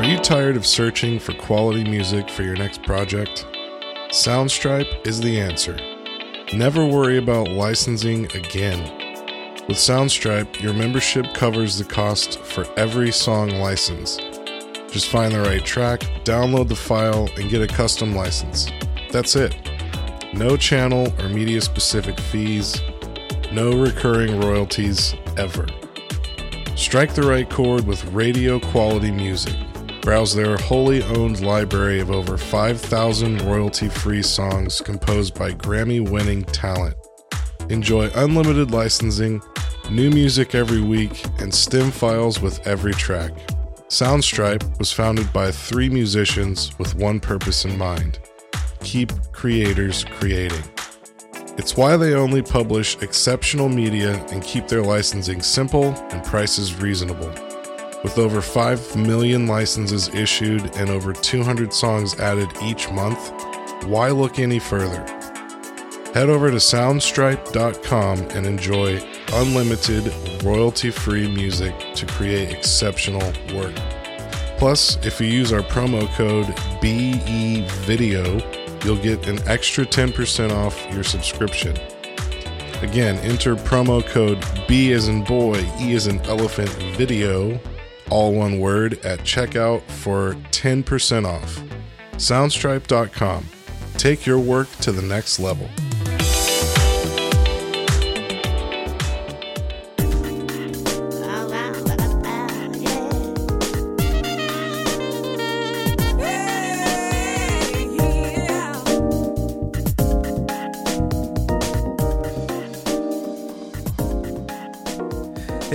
Are you tired of searching for quality music for your next project? Soundstripe is the answer. Never worry about licensing again. With Soundstripe, your membership covers the cost for every song license. Just find the right track, download the file, and get a custom license. That's it. No channel or media specific fees, no recurring royalties ever. Strike the right chord with radio quality music. Browse their wholly owned library of over 5,000 royalty free songs composed by Grammy winning talent. Enjoy unlimited licensing, new music every week, and stem files with every track. Soundstripe was founded by three musicians with one purpose in mind keep creators creating. It's why they only publish exceptional media and keep their licensing simple and prices reasonable. With over 5 million licenses issued and over 200 songs added each month, why look any further? Head over to soundstripe.com and enjoy unlimited, royalty free music to create exceptional work. Plus, if you use our promo code BEVIDEO, you'll get an extra 10% off your subscription. Again, enter promo code B as in boy, E as in elephant video, all one word, at checkout for 10% off. Soundstripe.com. Take your work to the next level.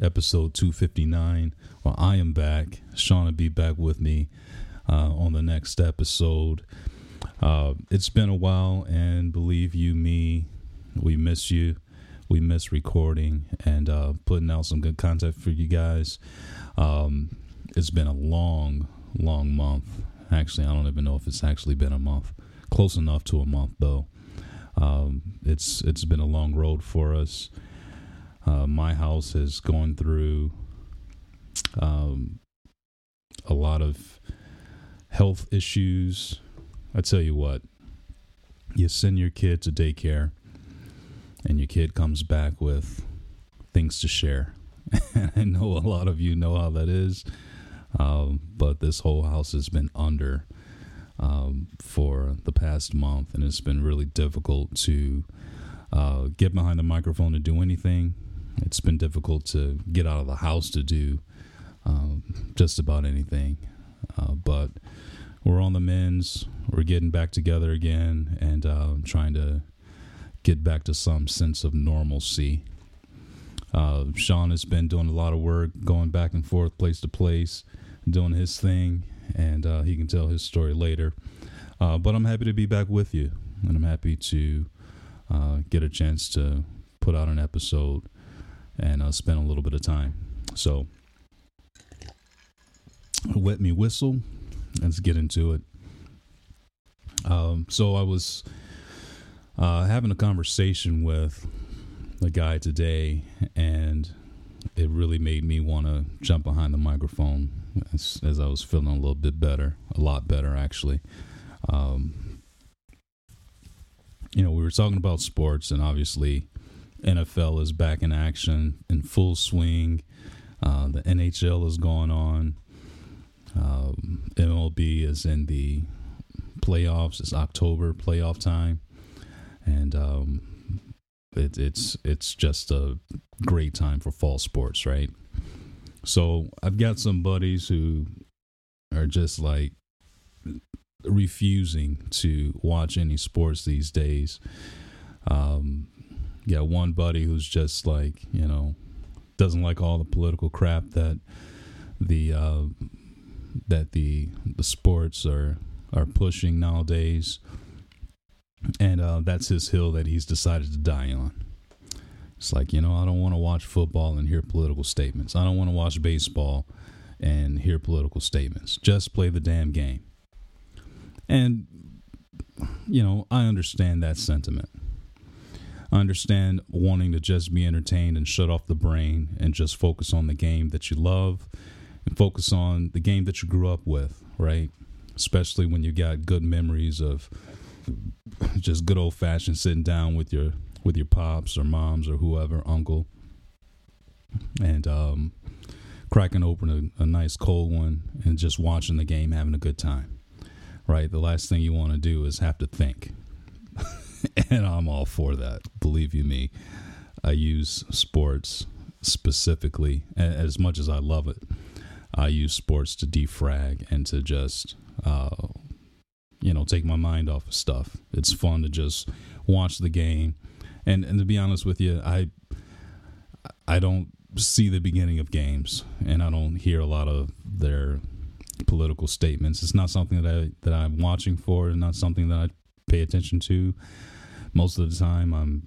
Episode 259. Well, I am back. Sean will be back with me uh, on the next episode. Uh, it's been a while, and believe you me, we miss you. We miss recording and uh, putting out some good content for you guys. Um, it's been a long, long month. Actually, I don't even know if it's actually been a month. Close enough to a month, though. Um, it's it's been a long road for us. Uh, my house has gone through um, a lot of health issues. I tell you what, you send your kid to daycare, and your kid comes back with things to share. I know a lot of you know how that is, um, but this whole house has been under um, for the past month, and it's been really difficult to uh, get behind the microphone to do anything. It's been difficult to get out of the house to do um, just about anything. Uh, but we're on the men's. We're getting back together again and uh, trying to get back to some sense of normalcy. Uh, Sean has been doing a lot of work, going back and forth, place to place, doing his thing, and uh, he can tell his story later. Uh, but I'm happy to be back with you, and I'm happy to uh, get a chance to put out an episode and uh, spend a little bit of time. So, wet me whistle. Let's get into it. Um, so I was uh, having a conversation with a guy today, and it really made me want to jump behind the microphone as, as, I was feeling a little bit better, a lot better actually. Um, you know, we were talking about sports, and obviously, NFL is back in action in full swing. Uh, the NHL is going on. Um, MLB is in the playoffs. It's October playoff time, and um, it, it's it's just a great time for fall sports, right? So I've got some buddies who are just like refusing to watch any sports these days. Um, yeah, one buddy who's just like, you know, doesn't like all the political crap that the uh, that the the sports are are pushing nowadays, and uh, that's his hill that he's decided to die on. It's like you know I don't want to watch football and hear political statements. I don't want to watch baseball and hear political statements. Just play the damn game. And you know I understand that sentiment. Understand wanting to just be entertained and shut off the brain and just focus on the game that you love and focus on the game that you grew up with, right? Especially when you got good memories of just good old fashioned sitting down with your with your pops or moms or whoever, uncle, and um, cracking open a, a nice cold one and just watching the game, having a good time. Right? The last thing you want to do is have to think. and I'm all for that. Believe you me, I use sports specifically as much as I love it. I use sports to defrag and to just, uh, you know, take my mind off of stuff. It's fun to just watch the game, and and to be honest with you, I I don't see the beginning of games, and I don't hear a lot of their political statements. It's not something that I that I'm watching for, and not something that I pay attention to most of the time I'm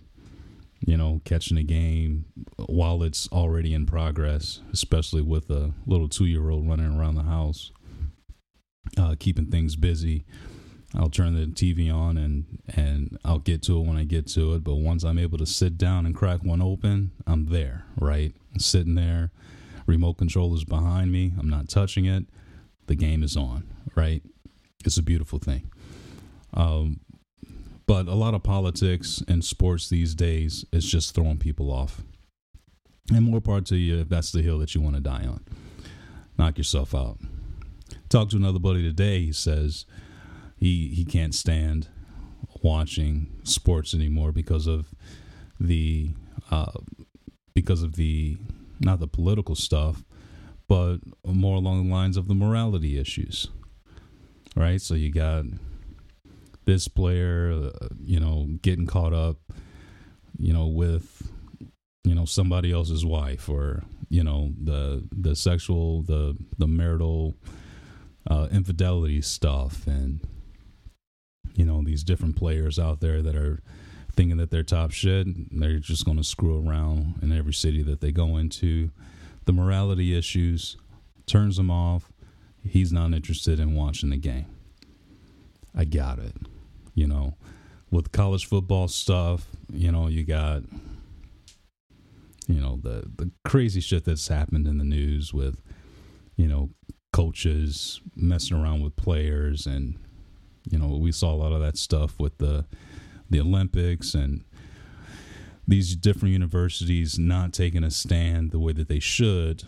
you know catching a game while it's already in progress especially with a little two-year-old running around the house uh, keeping things busy. I'll turn the TV on and and I'll get to it when I get to it but once I'm able to sit down and crack one open I'm there right? I'm sitting there remote control is behind me I'm not touching it the game is on right? It's a beautiful thing. Um, but a lot of politics and sports these days is just throwing people off. And more part to you if that's the hill that you want to die on. Knock yourself out. Talk to another buddy today. He says he he can't stand watching sports anymore because of the uh, because of the not the political stuff, but more along the lines of the morality issues. Right? So you got this player, uh, you know, getting caught up, you know, with you know somebody else's wife or you know the the sexual the the marital uh, infidelity stuff and you know these different players out there that are thinking that they're top shit they're just going to screw around in every city that they go into. The morality issues turns them off. He's not interested in watching the game. I got it you know, with college football stuff, you know, you got you know the the crazy shit that's happened in the news with you know coaches messing around with players and you know we saw a lot of that stuff with the the Olympics and these different universities not taking a stand the way that they should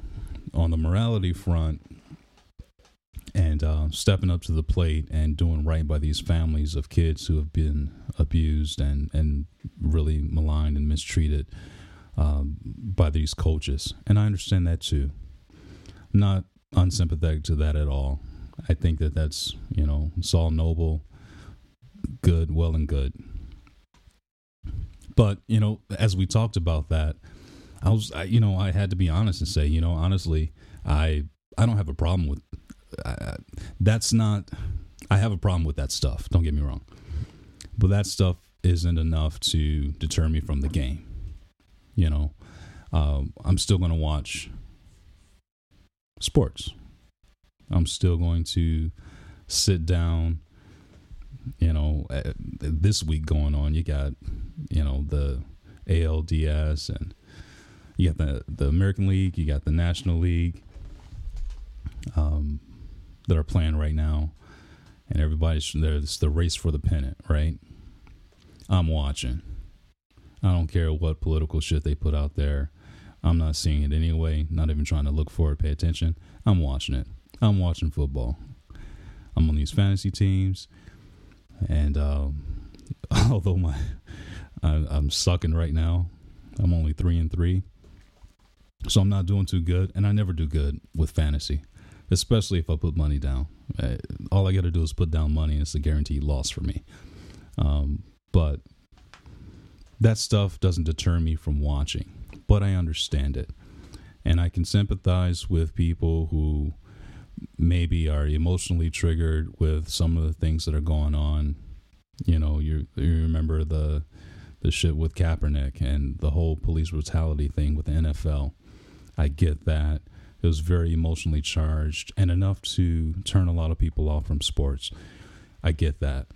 on the morality front and uh, stepping up to the plate and doing right by these families of kids who have been abused and, and really maligned and mistreated um, by these coaches. And I understand that too. Not unsympathetic to that at all. I think that that's, you know, it's all noble, good, well and good. But, you know, as we talked about that, I was, I, you know, I had to be honest and say, you know, honestly, I I don't have a problem with I, that's not. I have a problem with that stuff. Don't get me wrong, but that stuff isn't enough to deter me from the game. You know, um, I'm still going to watch sports. I'm still going to sit down. You know, this week going on, you got you know the ALDS and you got the the American League, you got the National League. Um, that are playing right now, and everybody's there's the race for the pennant, right? I'm watching. I don't care what political shit they put out there. I'm not seeing it anyway. Not even trying to look for it, pay attention. I'm watching it. I'm watching football. I'm on these fantasy teams, and um, although my I, I'm sucking right now, I'm only three and three, so I'm not doing too good, and I never do good with fantasy especially if I put money down. Uh, all I got to do is put down money, and it's a guaranteed loss for me. Um, but that stuff doesn't deter me from watching, but I understand it. And I can sympathize with people who maybe are emotionally triggered with some of the things that are going on. You know, you you remember the the shit with Kaepernick and the whole police brutality thing with the NFL. I get that. It was very emotionally charged and enough to turn a lot of people off from sports. I get that.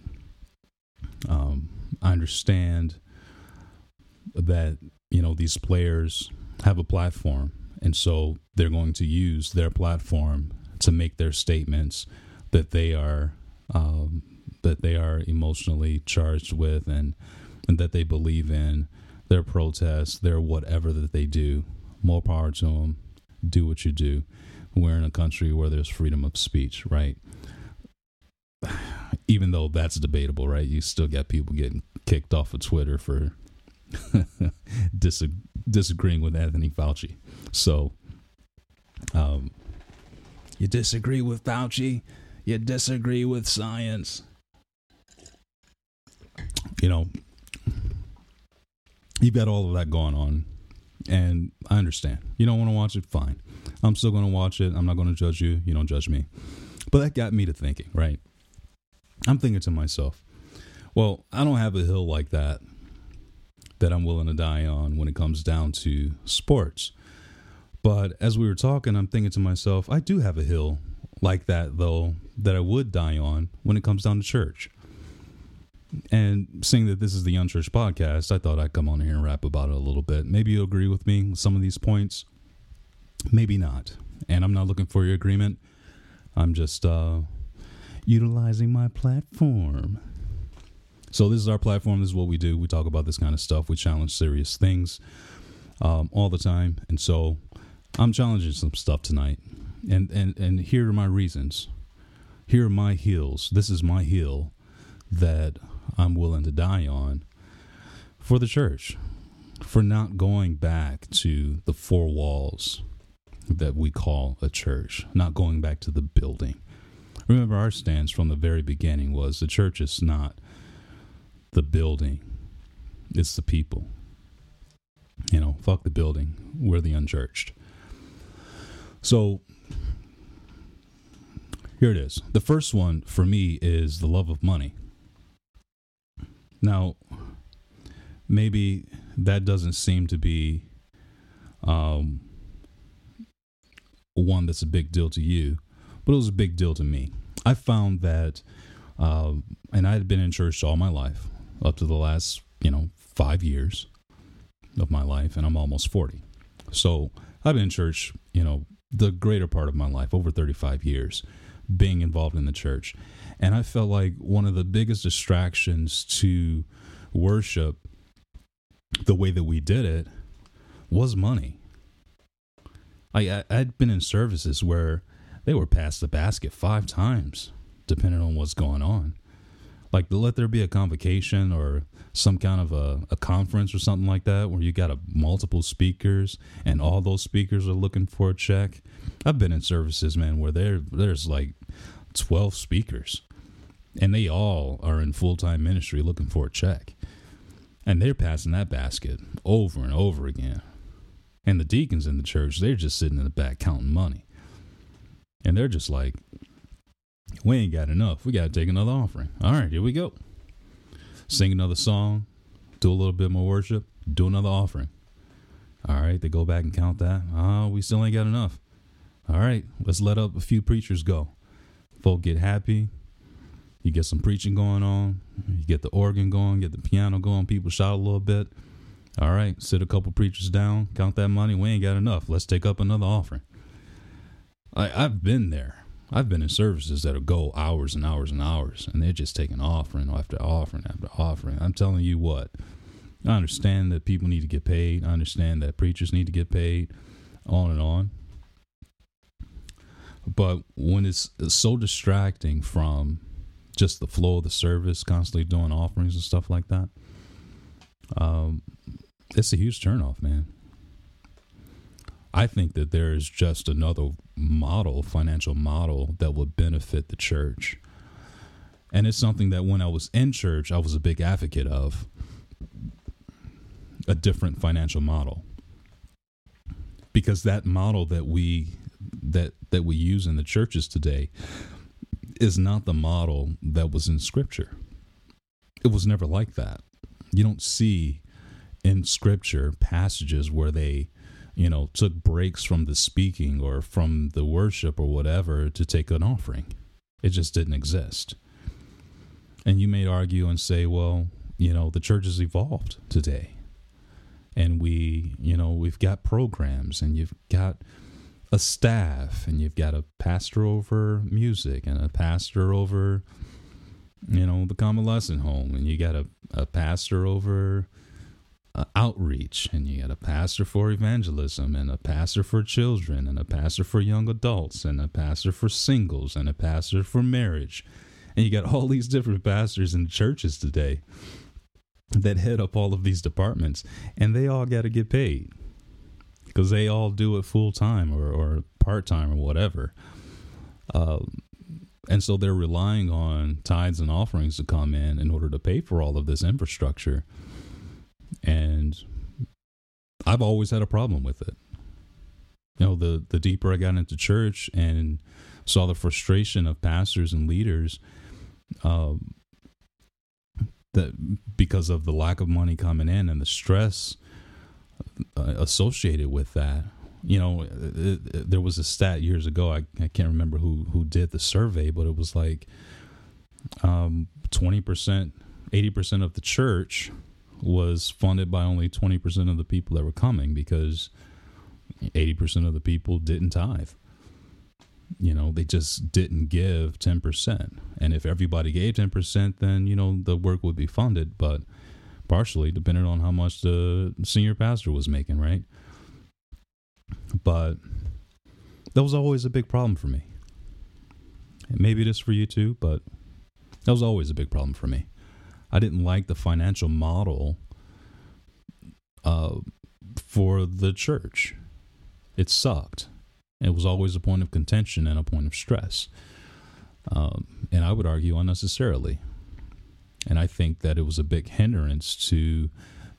Um, I understand that you know these players have a platform, and so they're going to use their platform to make their statements that they are um, that they are emotionally charged with, and and that they believe in their protests, their whatever that they do. More power to them. Do what you do. We're in a country where there's freedom of speech, right? Even though that's debatable, right? You still got people getting kicked off of Twitter for disagreeing with Anthony Fauci. So, um, you disagree with Fauci, you disagree with science. You know, you've got all of that going on, and I understand. You don't want to watch it, fine. I'm still going to watch it. I'm not going to judge you. You don't judge me. But that got me to thinking, right? I'm thinking to myself, well, I don't have a hill like that that I'm willing to die on when it comes down to sports. But as we were talking, I'm thinking to myself, I do have a hill like that, though, that I would die on when it comes down to church. And seeing that this is the Unchurched podcast, I thought I'd come on here and rap about it a little bit. Maybe you agree with me with some of these points, maybe not. And I'm not looking for your agreement. I'm just uh, utilizing my platform so this is our platform. This is what we do. We talk about this kind of stuff. We challenge serious things um, all the time. And so I'm challenging some stuff tonight. And, and, and here are my reasons. Here are my heels. This is my heel that I'm willing to die on for the church, for not going back to the four walls that we call a church, not going back to the building. Remember, our stance from the very beginning was the church is not the building, it's the people. You know, fuck the building. We're the unchurched. So here it is. The first one for me is the love of money. Now, maybe that doesn't seem to be um, one that's a big deal to you, but it was a big deal to me. I found that, uh, and I had been in church all my life up to the last, you know, five years of my life, and I'm almost 40. So I've been in church, you know, the greater part of my life, over 35 years, being involved in the church. And I felt like one of the biggest distractions to worship the way that we did it was money. I, I'd been in services where they were past the basket five times, depending on what's going on. Like let there be a convocation or some kind of a, a conference or something like that where you got a multiple speakers and all those speakers are looking for a check. I've been in services man where there there's like 12 speakers and they all are in full-time ministry looking for a check and they're passing that basket over and over again and the deacons in the church they're just sitting in the back counting money and they're just like we ain't got enough. We got to take another offering. All right, here we go. Sing another song, do a little bit more worship, do another offering. All right, they go back and count that. Oh, we still ain't got enough. All right, let's let up a few preachers go. Folk get happy. You get some preaching going on. You get the organ going, get the piano going. People shout a little bit. All right, sit a couple preachers down, count that money. We ain't got enough. Let's take up another offering. I, I've been there. I've been in services that'll go hours and hours and hours, and they're just taking offering after offering after offering. I'm telling you what, I understand that people need to get paid. I understand that preachers need to get paid, on and on. But when it's, it's so distracting from just the flow of the service, constantly doing offerings and stuff like that, um, it's a huge turnoff, man. I think that there is just another model, financial model that would benefit the church. And it's something that when I was in church, I was a big advocate of a different financial model. because that model that we that that we use in the churches today is not the model that was in scripture. It was never like that. You don't see in scripture passages where they you know took breaks from the speaking or from the worship or whatever to take an offering. It just didn't exist. And you may argue and say well you know the church has evolved today. And we you know we've got programs and you've got a staff and you've got a pastor over music and a pastor over you know the convalescent home and you got a, a pastor over uh, outreach and you got a pastor for evangelism and a pastor for children and a pastor for young adults and a pastor for singles and a pastor for marriage. And you got all these different pastors in churches today that head up all of these departments, and they all got to get paid because they all do it full time or, or part time or whatever. Um, and so they're relying on tithes and offerings to come in in order to pay for all of this infrastructure. And I've always had a problem with it. You know, the the deeper I got into church and saw the frustration of pastors and leaders, um, that because of the lack of money coming in and the stress uh, Uh, associated with that. You know it, it, there was a stat years ago I, I can't remember who who did the survey but it was like um 20% 80% of the church was funded by only 20% of the people that were coming because 80% of the people didn't tithe. You know they just didn't give 10% and if everybody gave 10% then you know the work would be funded. But partially depending on how much the senior pastor was making right? But that was always a big problem for me. Maybe it is for you too but that was always a big problem for me. I didn't like the financial model uh, for the church. It sucked. It was always a point of contention and a point of stress. Um, and I would argue unnecessarily. And I think that it was a big hindrance to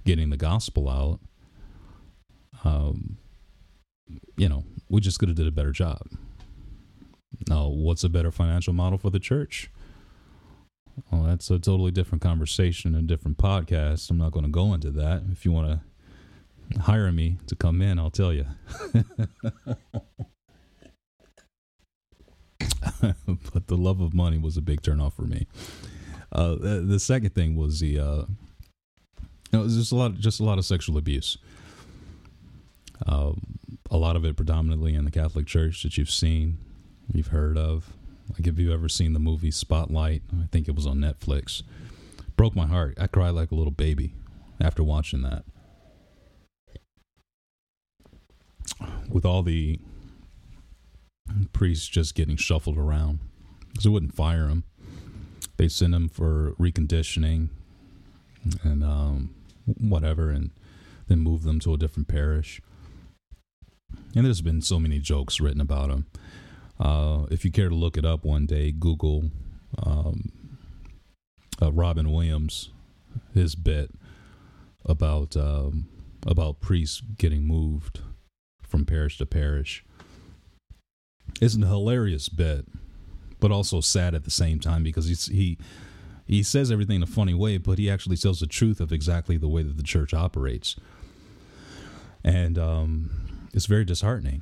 getting the gospel out. Um, you know, we just could have did a better job. Now, what's a better financial model for the church? Well, that's a totally different conversation and different podcast. I'm not going to go into that. If you want to hire me to come in, I'll tell you. but the love of money was a big turnoff for me. Uh, the, the, second thing was the uh, it was just a lot, just a lot of sexual abuse. Uh, a lot of it predominantly in the Catholic Church that you've seen, you've heard of. Like, if you've ever seen the movie Spotlight, I think it was on Netflix. Broke my heart. I cried like a little baby after watching that. With all the priests just getting shuffled around because they wouldn't fire him. They send him for reconditioning and um, whatever, and then move them to a different parish. And there's been so many jokes written about him. Uh, if you care to look it up one day, Google um, uh, Robin Williams, his bit about um, about priests getting moved from parish to parish it's a hilarious bit, but also sad at the same time because he's, he he says everything in a funny way, but he actually tells the truth of exactly the way that the church operates, and um, it's very disheartening.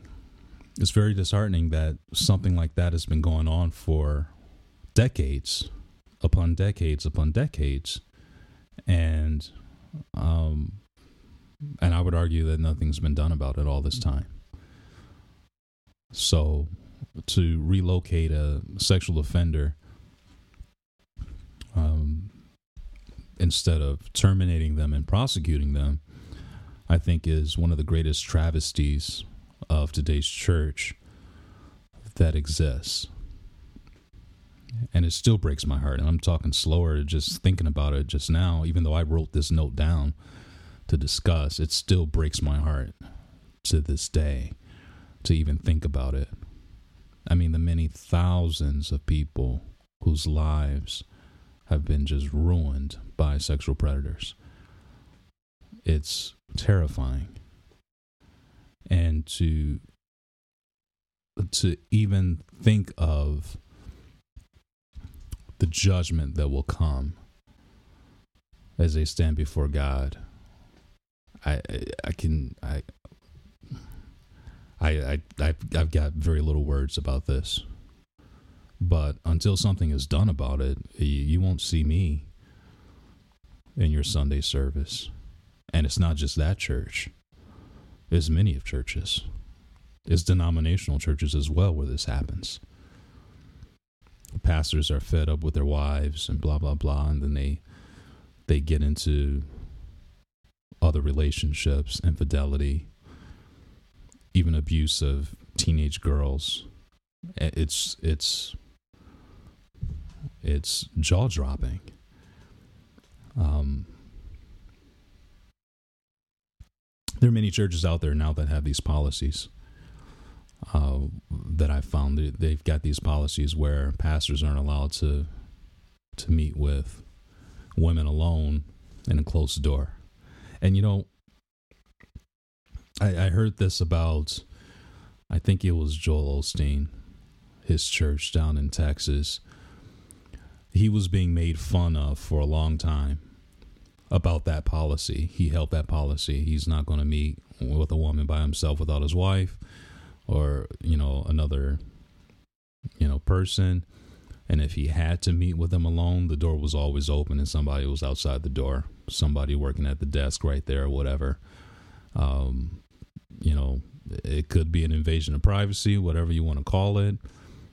It's very disheartening that something like that has been going on for decades upon decades upon decades, and um, and I would argue that nothing's been done about it all this time. So to relocate a sexual offender um, instead of terminating them and prosecuting them, I think is one of the greatest travesties of today's church that exists. And it still breaks my heart. And I'm talking slower just thinking about it just now, even though I wrote this note down to discuss, it still breaks my heart to this day to even think about it. I mean, the many thousands of people whose lives have been just ruined by sexual predators. It's terrifying. and to to even think of the judgment that will come as they stand before God. I I, can I I I I've, got very little words about this. But until something is done about it, you, you won't see me in your Sunday service. And it's not just that church. It's many of churches. It's denominational churches as well where this happens. Pastors are fed up with their wives and blah blah blah, and then they they get into other relationships, and infidelity, even abuse of teenage girls. It's it's it's jaw dropping. Um, there are many churches out there now that have these policies. Uh, that I found that they've got these policies where pastors aren't allowed to to meet with women alone in a closed door. And you know, I, I heard this about I think it was Joel Osteen, his church down in Texas. He was being made fun of for a long time about that policy. He held that policy. He's not going to meet with a woman by himself without his wife or, you know, another, you know, person. And if he had to meet with them alone, the door was always open and somebody was outside the door, somebody working at the desk right there or whatever. Um, you know, it could be an invasion of privacy, whatever you want to call it,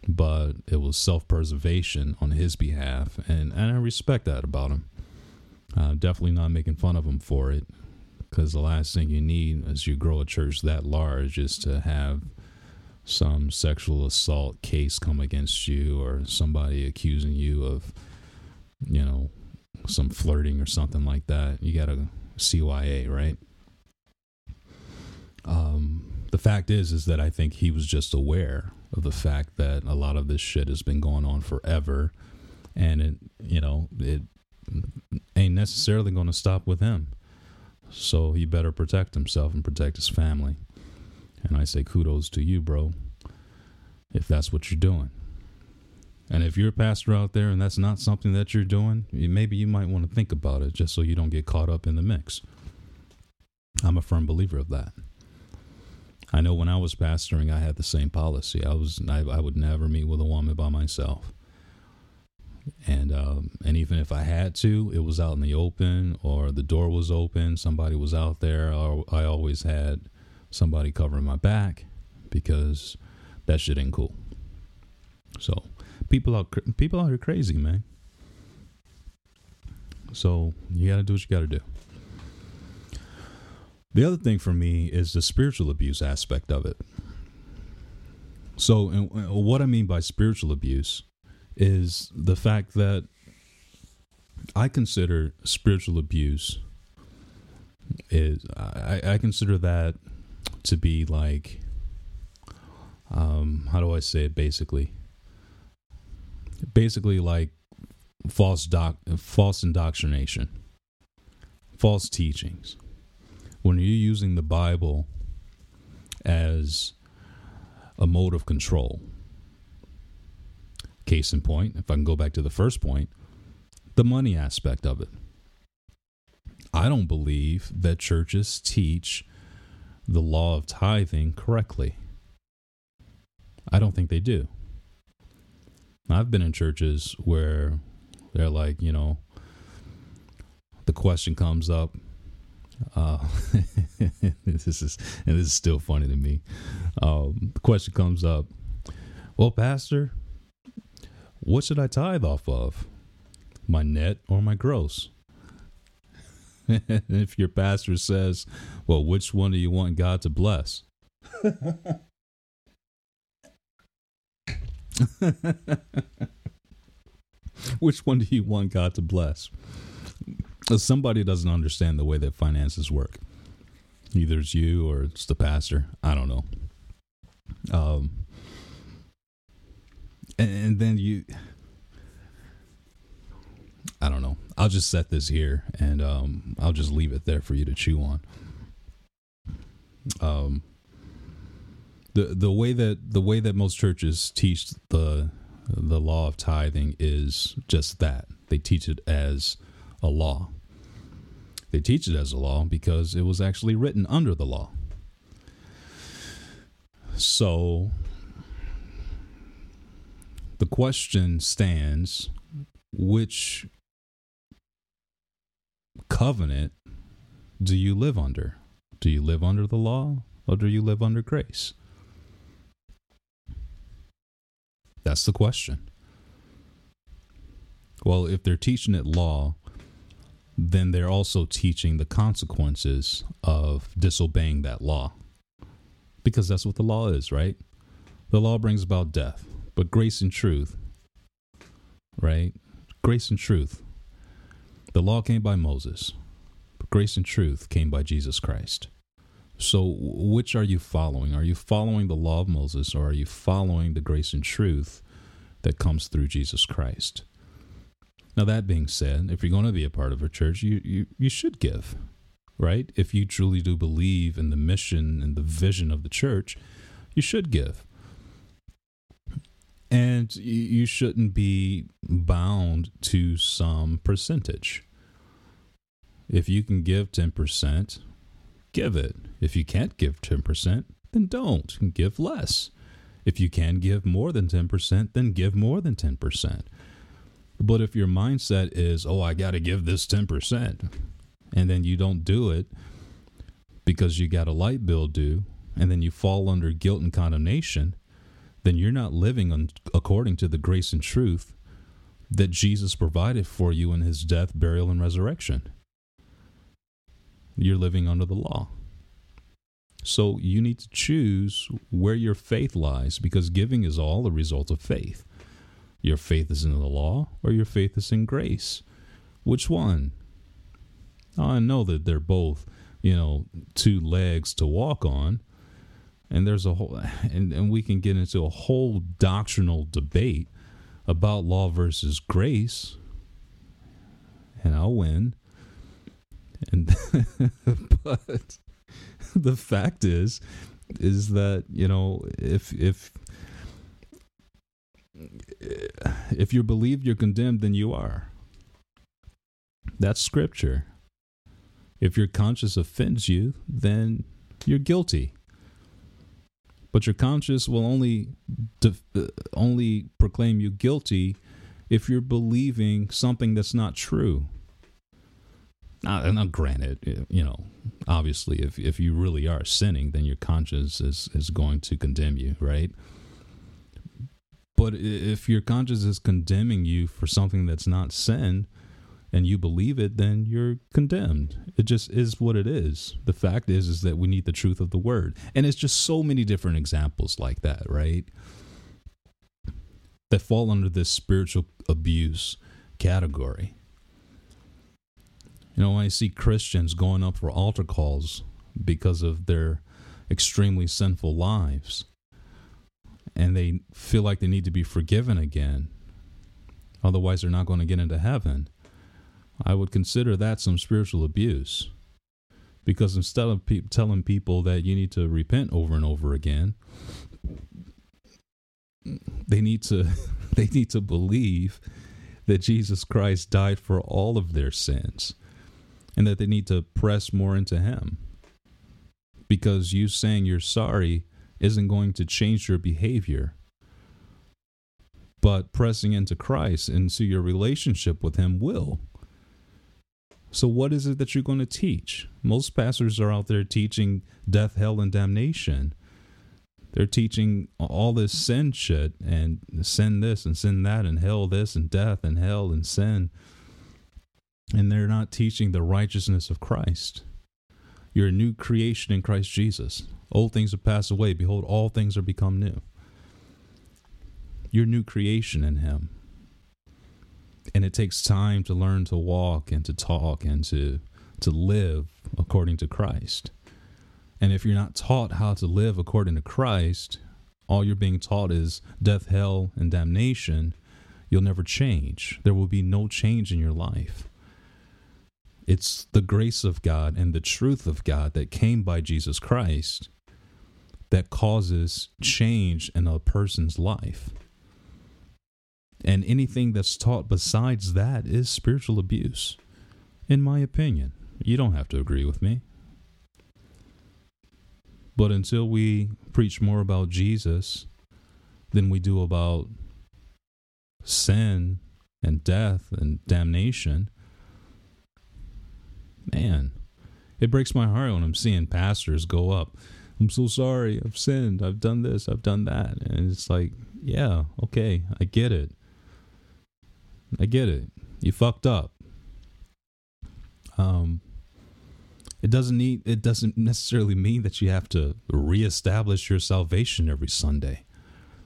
but it was self preservation on his behalf. And, and I respect that about him. Uh, definitely not making fun of him for it, because the last thing you need as you grow a church that large is to have some sexual assault case come against you or somebody accusing you of, you know, some flirting or something like that. You got a CYA, right? Um, the fact is, is that I think he was just aware of the fact that a lot of this shit has been going on forever, and it, you know, it ain't necessarily going to stop with him. So he better protect himself and protect his family. And I say kudos to you, bro, if that's what you're doing. And if you're a pastor out there and that's not something that you're doing, maybe you might want to think about it just so you don't get caught up in the mix. I'm a firm believer of that. I know when I was pastoring, I had the same policy. I was I, I would never meet with a woman by myself and um, and even if I had to, it was out in the open or the door was open, somebody was out there. I always had somebody covering my back because that shit ain't cool. So people out people out here crazy, man. So you got to do what you got to do. The other thing for me is the spiritual abuse aspect of it. So, what I mean by spiritual abuse is the fact that I consider spiritual abuse is I, I consider that to be like um how do I say it basically basically like false doc false indoctrination false teachings when you're using the bible as a mode of control Case in point, if I can go back to the first point, the money aspect of it. I don't believe that churches teach the law of tithing correctly. I don't think they do. I've been in churches where they're like, you know, the question comes up. Uh, this is and this is still funny to me. Um, the question comes up. Well, Pastor, what should I tithe off of? My net or my gross? if your pastor says, well, which one do you want God to bless? which one do you want God to bless? Somebody doesn't understand the way that finances work. Either it's you or it's the pastor. I don't know. Um, and, and then you I don't know. I'll just set this here and um, I'll just leave it there for you to chew on. Um, the the way that the way that most churches teach the the law of tithing is just that they teach it as a law. They teach it as a law because it was actually written under the law. So the question stands which covenant do you live under? Do you live under the law or do you live under grace? That's the question. Well, if they're teaching it law, then they're also teaching the consequences of disobeying that law. Because that's what the law is, right? The law brings about death, but grace and truth, right? Grace and truth. The law came by Moses, but grace and truth came by Jesus Christ. So, which are you following? Are you following the law of Moses or are you following the grace and truth that comes through Jesus Christ? Now, that being said, if you're going to be a part of a church, you, you, you should give, right? If you truly do believe in the mission and the vision of the church, you should give. And you shouldn't be bound to some percentage. If you can give 10%, give it. If you can't give 10%, then don't. Give less. If you can give more than 10%, then give more than 10%. But if your mindset is, oh, I got to give this 10%, and then you don't do it because you got a light bill due, and then you fall under guilt and condemnation, then you're not living on, according to the grace and truth that Jesus provided for you in his death, burial, and resurrection you're living under the law. So you need to choose where your faith lies because giving is all the result of faith. Your faith is in the law or your faith is in grace. Which one? I know that they're both, you know, two legs to walk on. And there's a whole and, and we can get into a whole doctrinal debate about law versus grace. And I'll win and but the fact is is that you know if if if you believe you're condemned then you are. That's scripture. If your conscience offends you then you're guilty. But your conscience will only def- uh, only proclaim you guilty if you're believing something that's not true. Now, now, granted, you know, obviously, if if you really are sinning, then your conscience is is going to condemn you, right? But if your conscience is condemning you for something that's not sin, and you believe it, then you're condemned. It just is what it is. The fact is, is that we need the truth of the word, and it's just so many different examples like that, right? That fall under this spiritual abuse category you know, I see Christians going up for altar calls because of their extremely sinful lives, and they feel like they need to be forgiven again, otherwise, they're not going to get into heaven, I would consider that some spiritual abuse. Because instead of pe- telling people that you need to repent over and over again, they need to they need to believe that Jesus Christ died for all of their sins and that they need to press more into Him. Because you saying you're sorry isn't going to change your behavior. But pressing into Christ, into your relationship with Him, will. So, what is it that you're going to teach? Most pastors are out there teaching death, hell, and damnation. They're teaching all this sin shit and sin this and sin that and hell this and death and hell and sin and they're not teaching the righteousness of Christ. You're a new creation in Christ Jesus. Old things have passed away. Behold, all things are become new. You're new creation in Him. And it takes time to learn to walk and to talk and to, to live according to Christ. And if you're not taught how to live according to Christ, all you're being taught is death, hell, and damnation. You'll never change. There will be no change in your life. It's the grace of God and the truth of God that came by Jesus Christ that causes change in a person's life. And anything that's taught besides that is spiritual abuse, in my opinion. You don't have to agree with me. But until we preach more about Jesus than we do about sin and death and damnation, man, it breaks my heart when I'm seeing pastors go up. I'm so sorry. I've sinned. I've done this. I've done that. And it's like, yeah, okay. I get it. I get it. You fucked up. Um, it doesn't need. It doesn't necessarily mean that you have to reestablish your salvation every Sunday.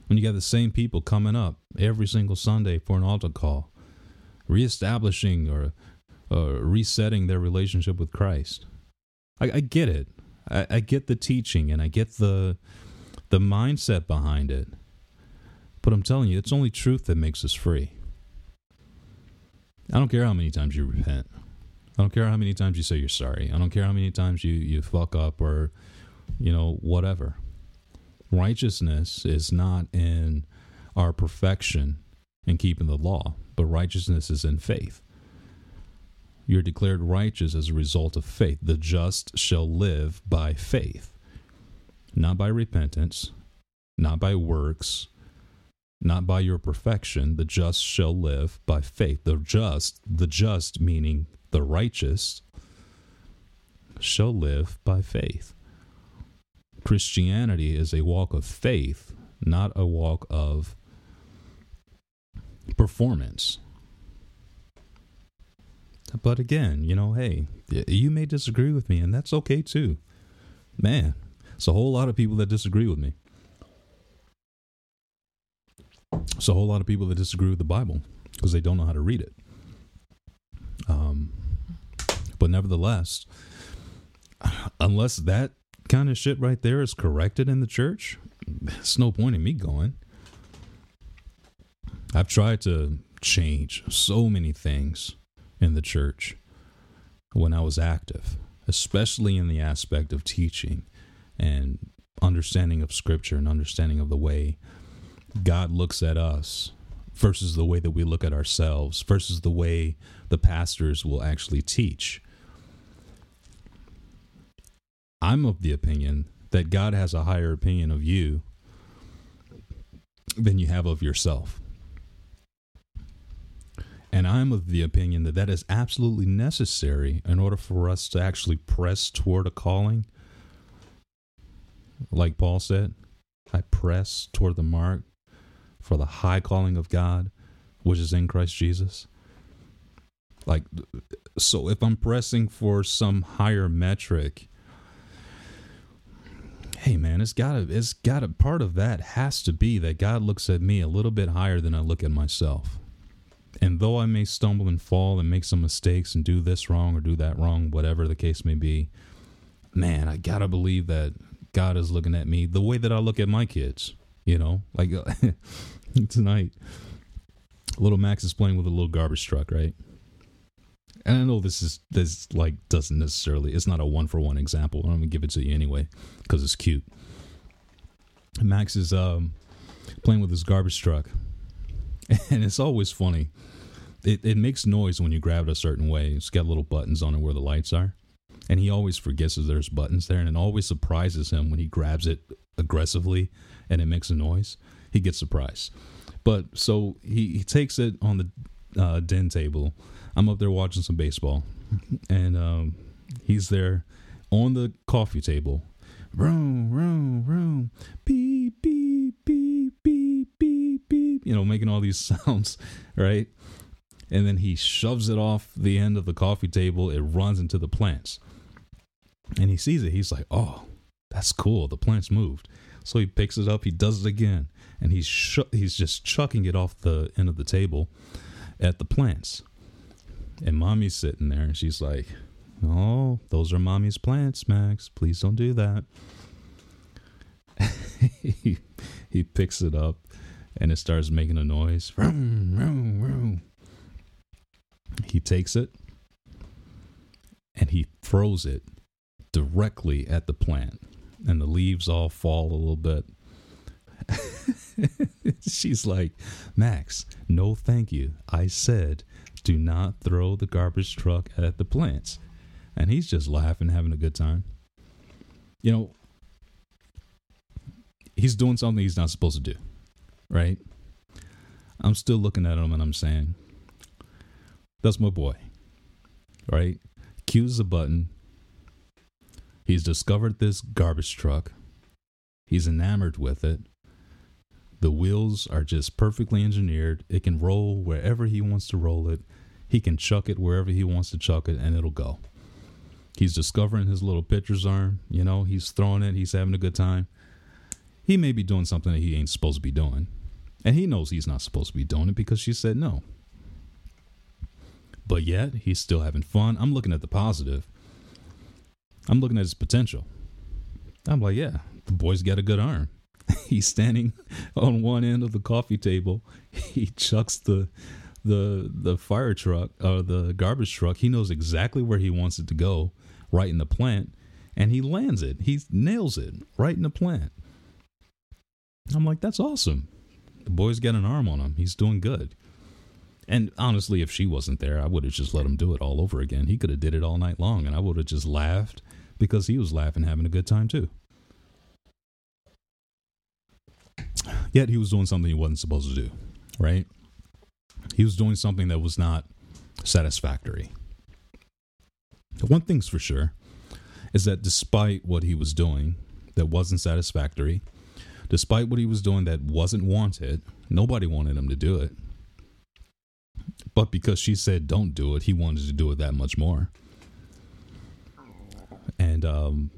When you got the same people coming up every single Sunday for an altar call, reestablishing or uh, resetting their relationship with Christ. I, I get it. I, I get the teaching and I get the the mindset behind it. But I'm telling you, it's only truth that makes us free. I don't care how many times you repent. I don't care how many times you say you're sorry. I don't care how many times you, you fuck up or, you know, whatever. Righteousness is not in our perfection in keeping the law, but righteousness is in faith. You're declared righteous as a result of faith. The just shall live by faith, not by repentance, not by works, not by your perfection. The just shall live by faith. The just, the just meaning the righteous, shall live by faith. Christianity is a walk of faith, not a walk of performance. But again, you know, hey, you may disagree with me, and that's okay too. Man, it's a whole lot of people that disagree with me. It's a whole lot of people that disagree with the Bible because they don't know how to read it. Um, but nevertheless, unless that kind of shit right there is corrected in the church, there's no point in me going. I've tried to change so many things in the church when I was active, especially in the aspect of teaching and understanding of scripture and understanding of the way God looks at us versus the way that we look at ourselves versus the way the pastors will actually teach. I'm of the opinion that God has a higher opinion of you than you have of yourself. And I'm of the opinion that that is absolutely necessary in order for us to actually press toward a calling. Like Paul said, I press toward the mark for the high calling of God, which is in Christ Jesus. Like, so if I'm pressing for some higher metric, hey man, it's gotta, it's gotta, part of that has to be that God looks at me a little bit higher than I look at myself. And though I may stumble and fall and make some mistakes and do this wrong or do that wrong, whatever the case may be, man, I gotta believe that God is looking at me the way that I look at my kids. You know, like tonight, little Max is playing with a little garbage truck, right? And I know this is this like doesn't necessarily it's not a one for one example. I'm gonna give it to you anyway because it's cute. Max is um, playing with his garbage truck, and it's always funny. It it makes noise when you grab it a certain way. It's got little buttons on it where the lights are, and he always forgets that there's buttons there, and it always surprises him when he grabs it aggressively and it makes a noise. He gets surprised. But so he, he takes it on the uh, den table. I'm up there watching some baseball, and um, he's there on the coffee table. Room, room, room, beep, You know, making all these sounds, right? And then he shoves it off the end of the coffee table. It runs into the plants, and he sees it. He's like, "Oh, that's cool. The plants moved." So he picks it up, he does it again, and he's sh- he's just chucking it off the end of the table at the plants. And mommy's sitting there, and she's like, "Oh, those are mommy's plants, Max. Please don't do that." he, he picks it up, and it starts making a noise. Vroom, vroom, vroom. He takes it, and he throws it directly at the plant and the leaves all fall a little bit. She's like, Max, no thank you. I said, do not throw the garbage truck at the plants. And he's just laughing, having a good time. You know, he's doing something he's not supposed to do, right? I'm still looking at him and I'm saying, that's my boy, right? Cues the button. He's discovered this garbage truck. He's enamored with it. The wheels are just perfectly engineered. It can roll wherever he wants to roll it. He can chuck it wherever he wants to chuck it, and it'll go. He's discovering his little pitcher's arm. You know, he's throwing it. He's having a good time. He may be doing something that he ain't supposed to be doing. And he knows he's not supposed to be doing it because she said no. But yet, he's still having fun. I'm looking at the positive. I'm looking at his potential. I'm like, yeah, the boy's got a good arm. he's standing on one end of the coffee table. He chucks the the the fire truck or uh, the garbage truck. He knows exactly where he wants it to go, right in the plant, and he lands it. He nails it right in the plant. I'm like, that's awesome. The boy's got an arm on him. He's doing good. And honestly, if she wasn't there, I would have just let him do it all over again. He could have did it all night long, and I would have just laughed because he was laughing, having a good time too. Yet he was doing something he wasn't supposed to do, right? He was doing something that was not satisfactory. One thing's for sure is that despite what he was doing that wasn't satisfactory, despite what he was doing that wasn't wanted, nobody wanted him to do it. But because she said don't do it, he wanted to do it that much more. And um,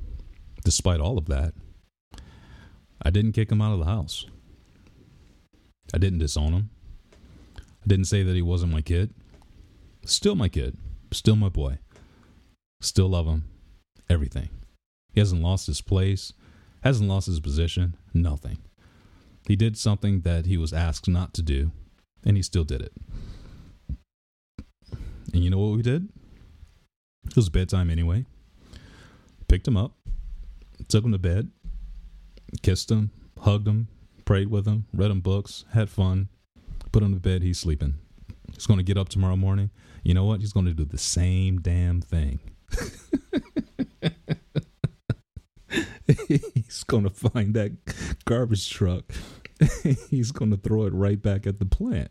despite all of that, I didn't kick him out of the house. I didn't disown him. I didn't say that he wasn't my kid. Still my kid. Still my boy. Still love him. Everything. He hasn't lost his place, hasn't lost his position, nothing. He did something that he was asked not to do, and he still did it. And you know what we did? It was bedtime anyway. Picked him up, took him to bed, kissed him, hugged him, prayed with him, read him books, had fun, put him to bed. He's sleeping. He's going to get up tomorrow morning. You know what? He's going to do the same damn thing. he's going to find that garbage truck. he's going to throw it right back at the plant.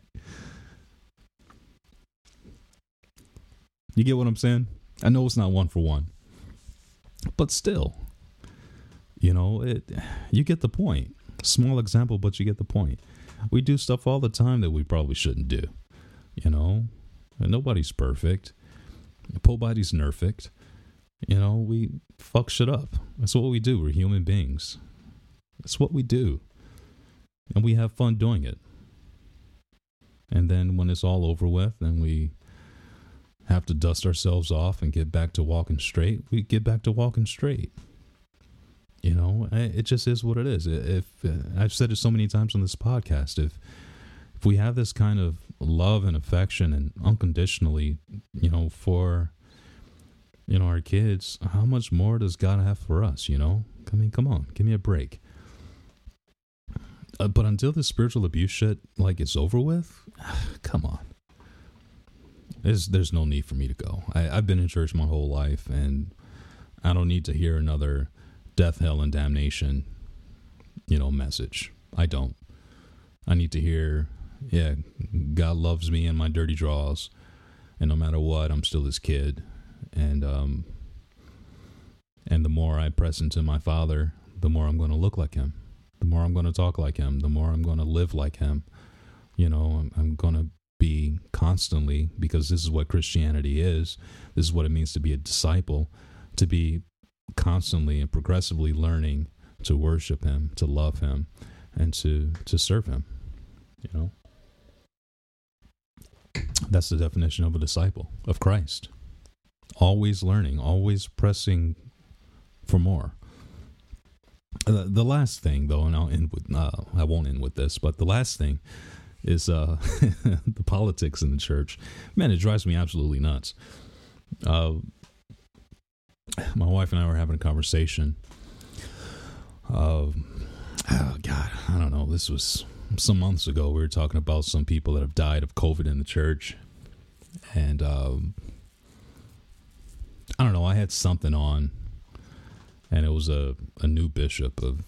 You get what I'm saying? I know it's not one for one, but still, you know, it. You get the point. Small example, but you get the point. We do stuff all the time that we probably shouldn't do. You know, and nobody's perfect. Nobody's perfect. You know, we fuck shit up. That's what we do. We're human beings. That's what we do. And we have fun doing it. And then when it's all over with and we have to dust ourselves off and get back to walking straight, we get back to walking straight. You know, it just is what it is. If uh, I've said it so many times on this podcast, if if we have this kind of love and affection and unconditionally, you know, for you know our kids, how much more does God have for us? You know, I mean, come on, give me a break. Uh, but until this spiritual abuse shit like it's over with, come on. There's there's no need for me to go. I, I've been in church my whole life, and I don't need to hear another death, hell, and damnation, you know, message. I don't. I need to hear, yeah, God loves me and my dirty draws, and no matter what, I'm still his kid, and um, and the more I press into my Father, the more I'm going to look like Him, the more I'm going to talk like Him, the more I'm going to live like Him. You know, I'm, I'm going to be constantly because this is what Christianity is. This is what it means to be a disciple, to be constantly and progressively learning to worship him, to love him, and to to serve him. You know? That's the definition of a disciple of Christ. Always learning, always pressing for more. Uh, the last thing, though, and I'll end with uh, I won't end with this, but the last thing is uh, the politics in the church. Man, it drives me absolutely nuts. Uh, my wife and I were having a conversation uh, oh God, I don't know. This was some months ago. We were talking about some people that have died of COVID in the church, and um, I don't know. I had something on, and it was a a new bishop of,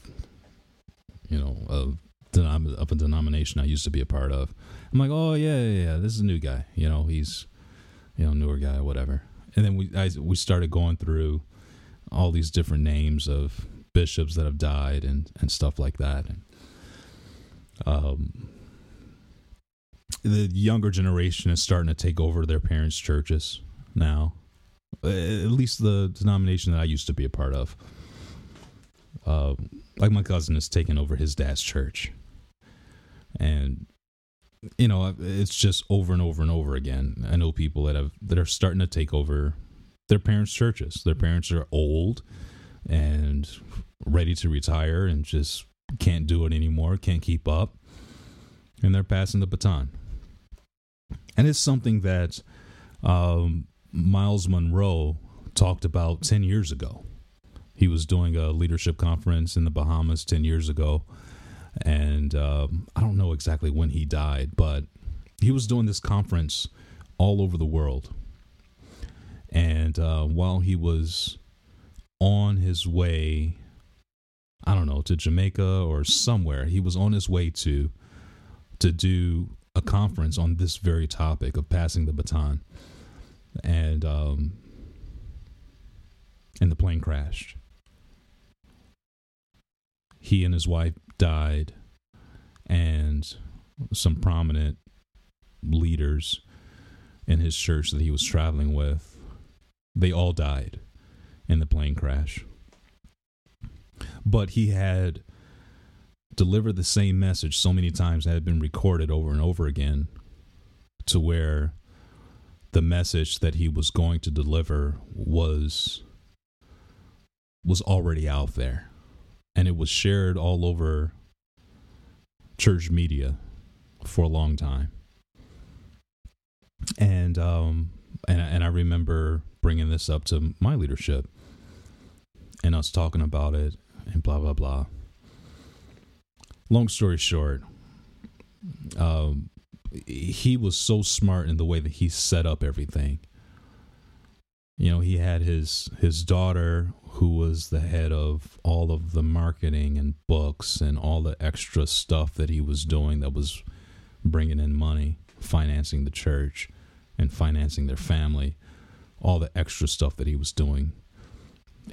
you know, of of a denomination I used to be a part of. I'm like, oh yeah, yeah, yeah. This is a new guy. You know, he's, you know, newer guy, whatever. And then we I, we started going through all these different names of bishops that have died and and stuff like that. And, um, the younger generation is starting to take over their parents' churches now. At least the denomination that I used to be a part of. Uh, like my cousin is taking over his dad's church, and you know it's just over and over and over again. I know people that have that are starting to take over their parents' churches. Their parents are old and ready to retire and just can't do it anymore, can't keep up, and they're passing the baton. And it's something that um, Myles Munroe talked about 10 years ago. He was doing a leadership conference in the Bahamas 10 years ago. And um, I don't know exactly when he died, but he was doing this conference all over the world. And uh, while he was on his way, I don't know, to Jamaica or somewhere, he was on his way to to do a conference on this very topic of passing the baton, and um, and the plane crashed. He and his wife died, and some prominent leaders in his church that he was traveling with they all died in the plane crash. But he had delivered the same message so many times that had been recorded over and over again to where the message that he was going to deliver was was already out there and it was shared all over church media for a long time and um and and I remember bringing this up to my leadership and us talking about it and blah blah blah. Long story short, um, he was so smart in the way that he set up everything. You know, he had his his daughter who was the head of all of the marketing and books and all the extra stuff that he was doing that was bringing in money, financing the church and financing their family all the extra stuff that he was doing.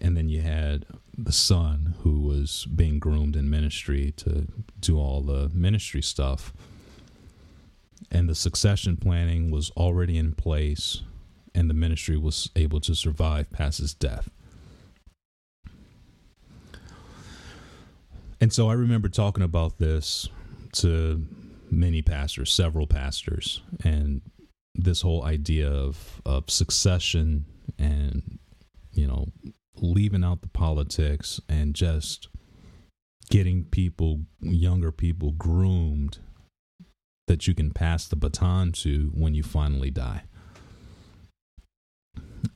And then you had the son who was being groomed in ministry to do all the ministry stuff. And the succession planning was already in place, and the ministry was able to survive past his death. And so I remember talking about this to many pastors, several pastors, and this whole idea of of succession and you know leaving out the politics and just getting people younger people groomed that you can pass the baton to when you finally die.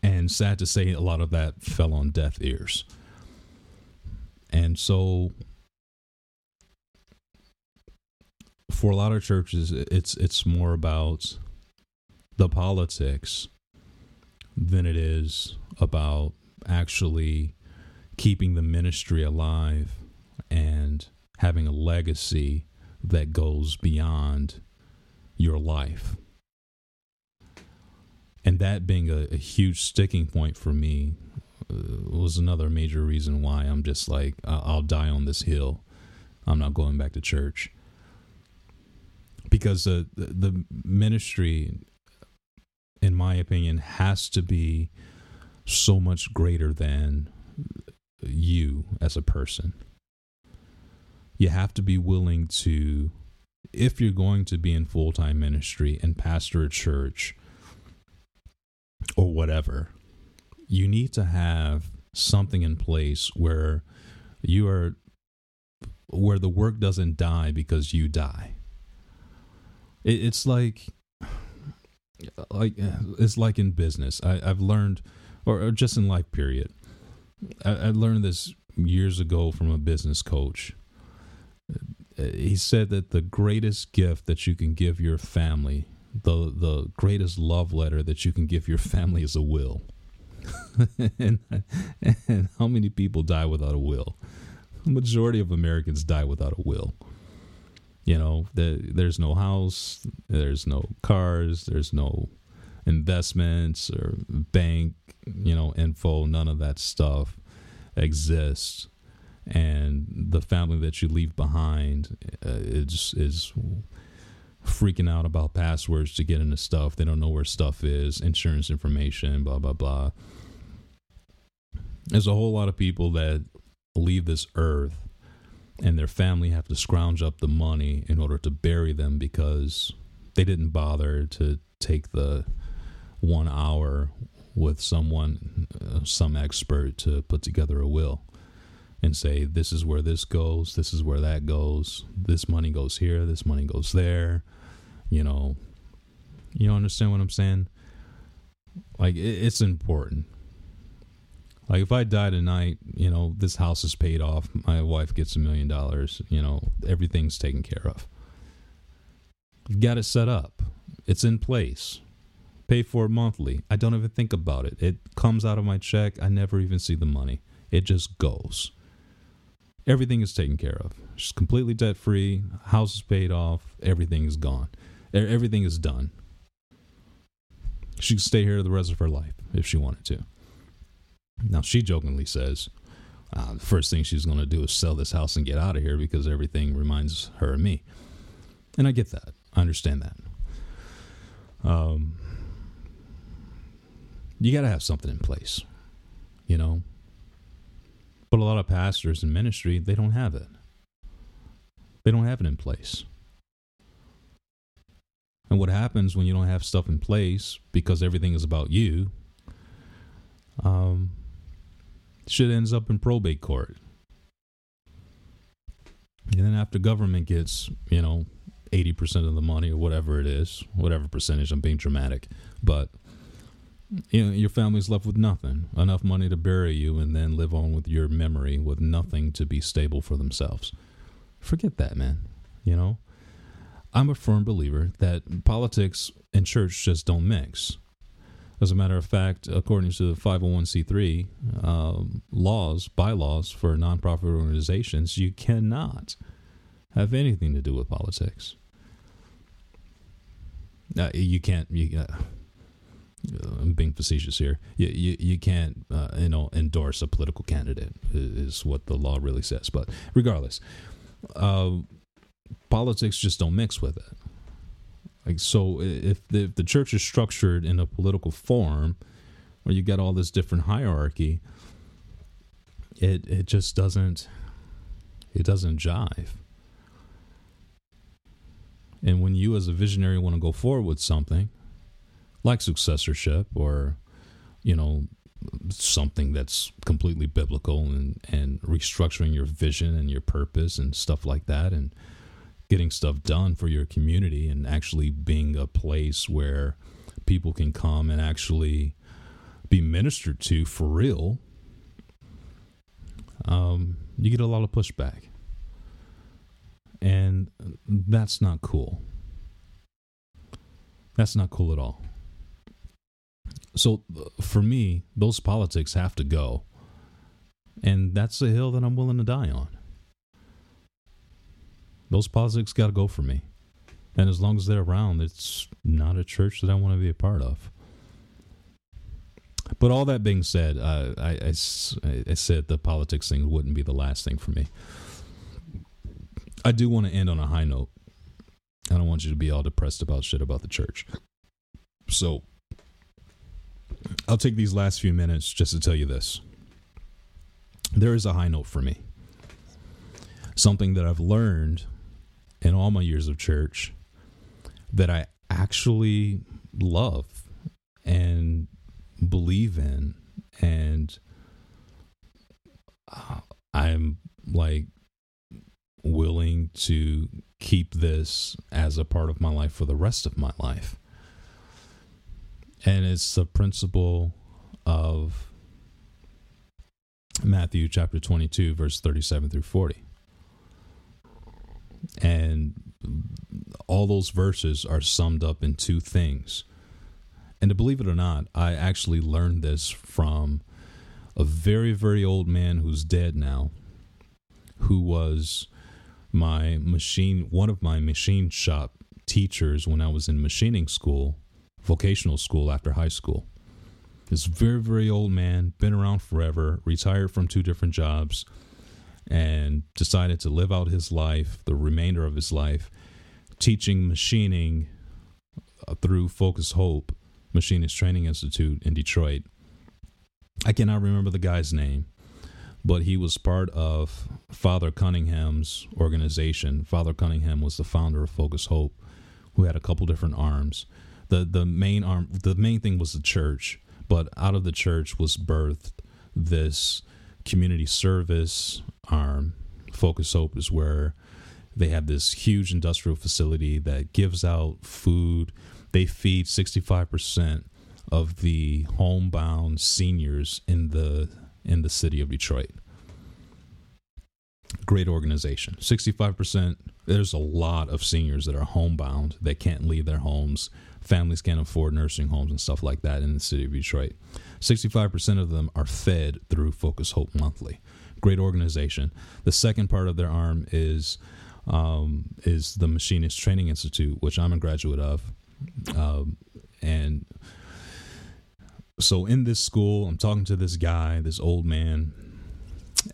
And sad to say a lot of that fell on deaf ears. And so for a lot of churches it's it's more about the politics than it is about actually keeping the ministry alive and having a legacy that goes beyond your life. And that being a, a huge sticking point for me uh, was another major reason why I'm just like, I'll die on this hill. I'm not going back to church. Because the, the ministry in my opinion, has to be so much greater than you as a person. You have to be willing to, if you're going to be in full time ministry and pastor a church or whatever, you need to have something in place where you are, where the work doesn't die because you die. it's like, like it's like in business. I, have learned, or, or, just in life, period. I, I learned this years ago from a business coach. Uh, he said that the greatest gift that you can give your family, the the greatest love letter that you can give your family is a will. and, and how many people die without a will? The majority of Americans die without a will. You know, the, there's no house, there's no cars, there's no investments or bank, you know, info, none of that stuff exists. And the family that you leave behind uh, is is freaking out about passwords to get into stuff. They don't know where stuff is, insurance information, blah blah blah. There's a whole lot of people that leave this earth and their family have to scrounge up the money in order to bury them because they didn't bother to take the one hour with someone, uh, some expert, to put together a will and say, this is where this goes, this is where that goes, this money goes here, this money goes there. You know, you understand what I'm saying? Like, it's important. Like, if I die tonight, you know, this house is paid off, my wife gets a million dollars, you know, everything's taken care of. You've got it set up, it's in place pay for it monthly. I don't even think about it. It comes out of my check. I never even see the money. It just goes. Everything is taken care of. She's completely debt free. House is paid off. Everything is gone. Everything is done. She could stay here the rest of her life if she wanted to. Now, she jokingly says uh, the first thing she's going to do is sell this house and get out of here because everything reminds her of me. And I get that. I understand that. Um, you got to have something in place, you know. But a lot of pastors in ministry, they don't have it. They don't have it in place. And what happens when you don't have stuff in place because everything is about you? Um, shit ends up in probate court. And then after government gets, you know, 80% of the money or whatever it is, whatever percentage, I'm being dramatic, but you know, your family's left with nothing, enough money to bury you, and then live on with your memory with nothing to be stable for themselves. Forget that, man. You know, I'm a firm believer that politics and church just don't mix. As a matter of fact, according to the 501c3 um, laws, bylaws for nonprofit organizations, you cannot have anything to do with politics. Uh, you can't. You, uh, I'm being facetious here. You you, you can't uh, you know endorse a political candidate is what the law really says. But regardless, uh, politics just don't mix with it. Like so, if the, if the church is structured in a political form, where you get all this different hierarchy, it it just doesn't it doesn't jive. And when you as a visionary want to go forward with something, like successorship or you know something that's completely biblical and and restructuring your vision and your purpose and stuff like that and getting stuff done for your community and actually being a place where people can come and actually be ministered to for real um, you get a lot of pushback. And that's not cool. That's not cool at all so for me, those politics have to go. And that's the hill that I'm willing to die on. Those politics got to go for me. And as long as they're around, it's not a church that I want to be a part of. But all that being said, uh, I, I, I said the politics thing wouldn't be the last thing for me. I do want to end on a high note. I don't want you to be all depressed about shit about the church. So I'll take these last few minutes just to tell you this. There is a high note for me. Something that I've learned in all my years of church that I actually love and believe in and uh, I'm like willing to keep this as a part of my life for the rest of my life and it's the principle of Matthew chapter 22, verse 37 through 40. And all those verses are summed up in two things. And to believe it or not, I actually learned this from a very, very old man who's dead now, who was my machine, one of my machine shop teachers when I was in machining school, vocational school after high school. This very, very old man, been around forever, retired from two different jobs, and decided to live out his life, the remainder of his life, teaching machining uh, through Focus Hope Machinist Training Institute in Detroit. I cannot remember the guy's name, but he was part of Father Cunningham's organization. Father Cunningham was the founder of Focus Hope, who had a couple different arms. The the main arm the main thing was the church, but out of the church was birthed this community service arm. Focus Hope is where they have this huge industrial facility that gives out food. They feed 65% of the homebound seniors in the in the city of Detroit. Great organization. 65%. There's a lot of seniors that are homebound that can't leave their homes. Families can't afford nursing homes and stuff like that in the city of Detroit. 65% of them are fed through Focus Hope Monthly. Great organization. The second part of their arm is um, is the Machinist Training Institute, which I'm a graduate of. Um, and so in this school, I'm talking to this guy, this old man,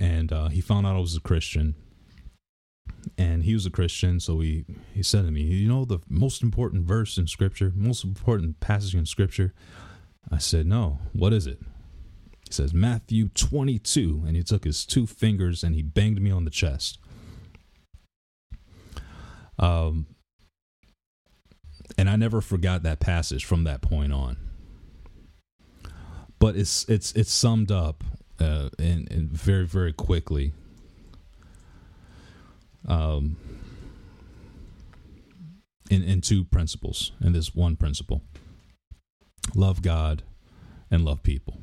and uh, he found out I was a Christian. And he was a Christian, so he, he said to me, You know, the most important verse in Scripture, most important passage in Scripture? I said, No, what is it? He says, Matthew 22. And he took his two fingers and he banged me on the chest. Um, and I never forgot that passage from that point on but it's it's it's summed up uh, in, in very very quickly. Um, in in two principles, in this one principle: love God and love people.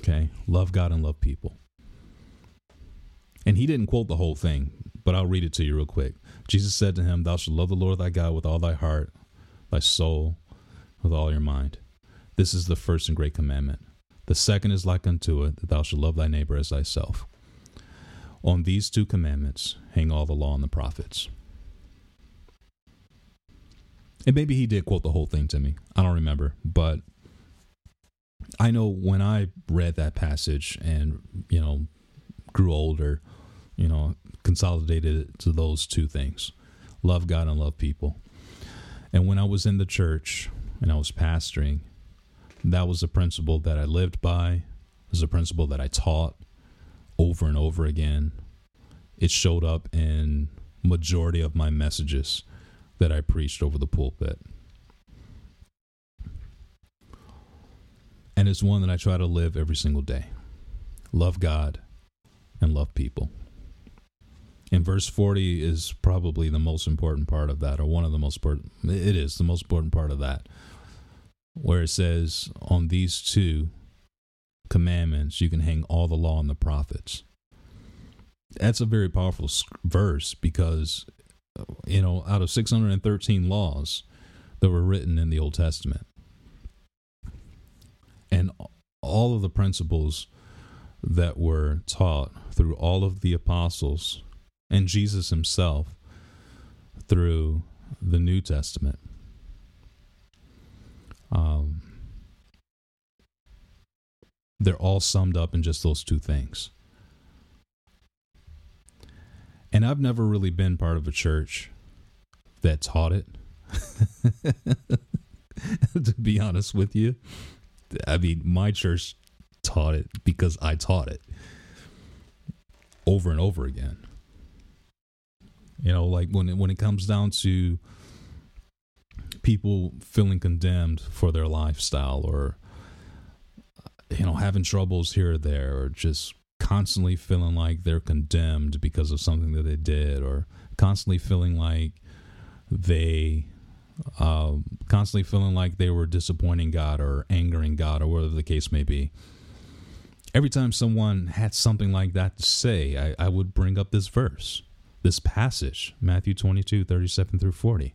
Okay, love God and love people. And he didn't quote the whole thing, but I'll read it to you real quick. Jesus said to him, Thou shalt love the Lord thy God with all thy heart, thy soul, with all your mind. This is the first and great commandment. The second is like unto it, that thou shalt love thy neighbor as thyself. On these two commandments hang all the law and the prophets. And maybe he did quote the whole thing to me. I don't remember. But I know when I read that passage and, you know, grew older, you know, consolidated it to those two things love God and love people. And when I was in the church, and I was pastoring, that was a principle that I lived by. It was a principle that I taught over and over again. It showed up in majority of my messages that I preached over the pulpit. And it's one that I try to live every single day. Love God and love people. And verse 40 is probably the most important part of that, or one of the most important, it is the most important part of that where it says, On these two commandments you can hang all the law and the prophets. That's a very powerful verse because, you know, out of 613 laws that were written in the Old Testament, and all of the principles that were taught through all of the apostles and Jesus himself through the New Testament um, they're all summed up in just those two things. And I've never really been part of a church that taught it. to be honest with you, I mean, my church taught it because I taught it over and over again. You know, like when it, when it comes down to people feeling condemned for their lifestyle or you know having troubles here or there or just constantly feeling like they're condemned because of something that they did or constantly feeling like they uh, constantly feeling like they were disappointing God or angering God or whatever the case may be. Every time someone had something like that to say, I, I would bring up this verse, this passage, Matthew 22, 37 through 40.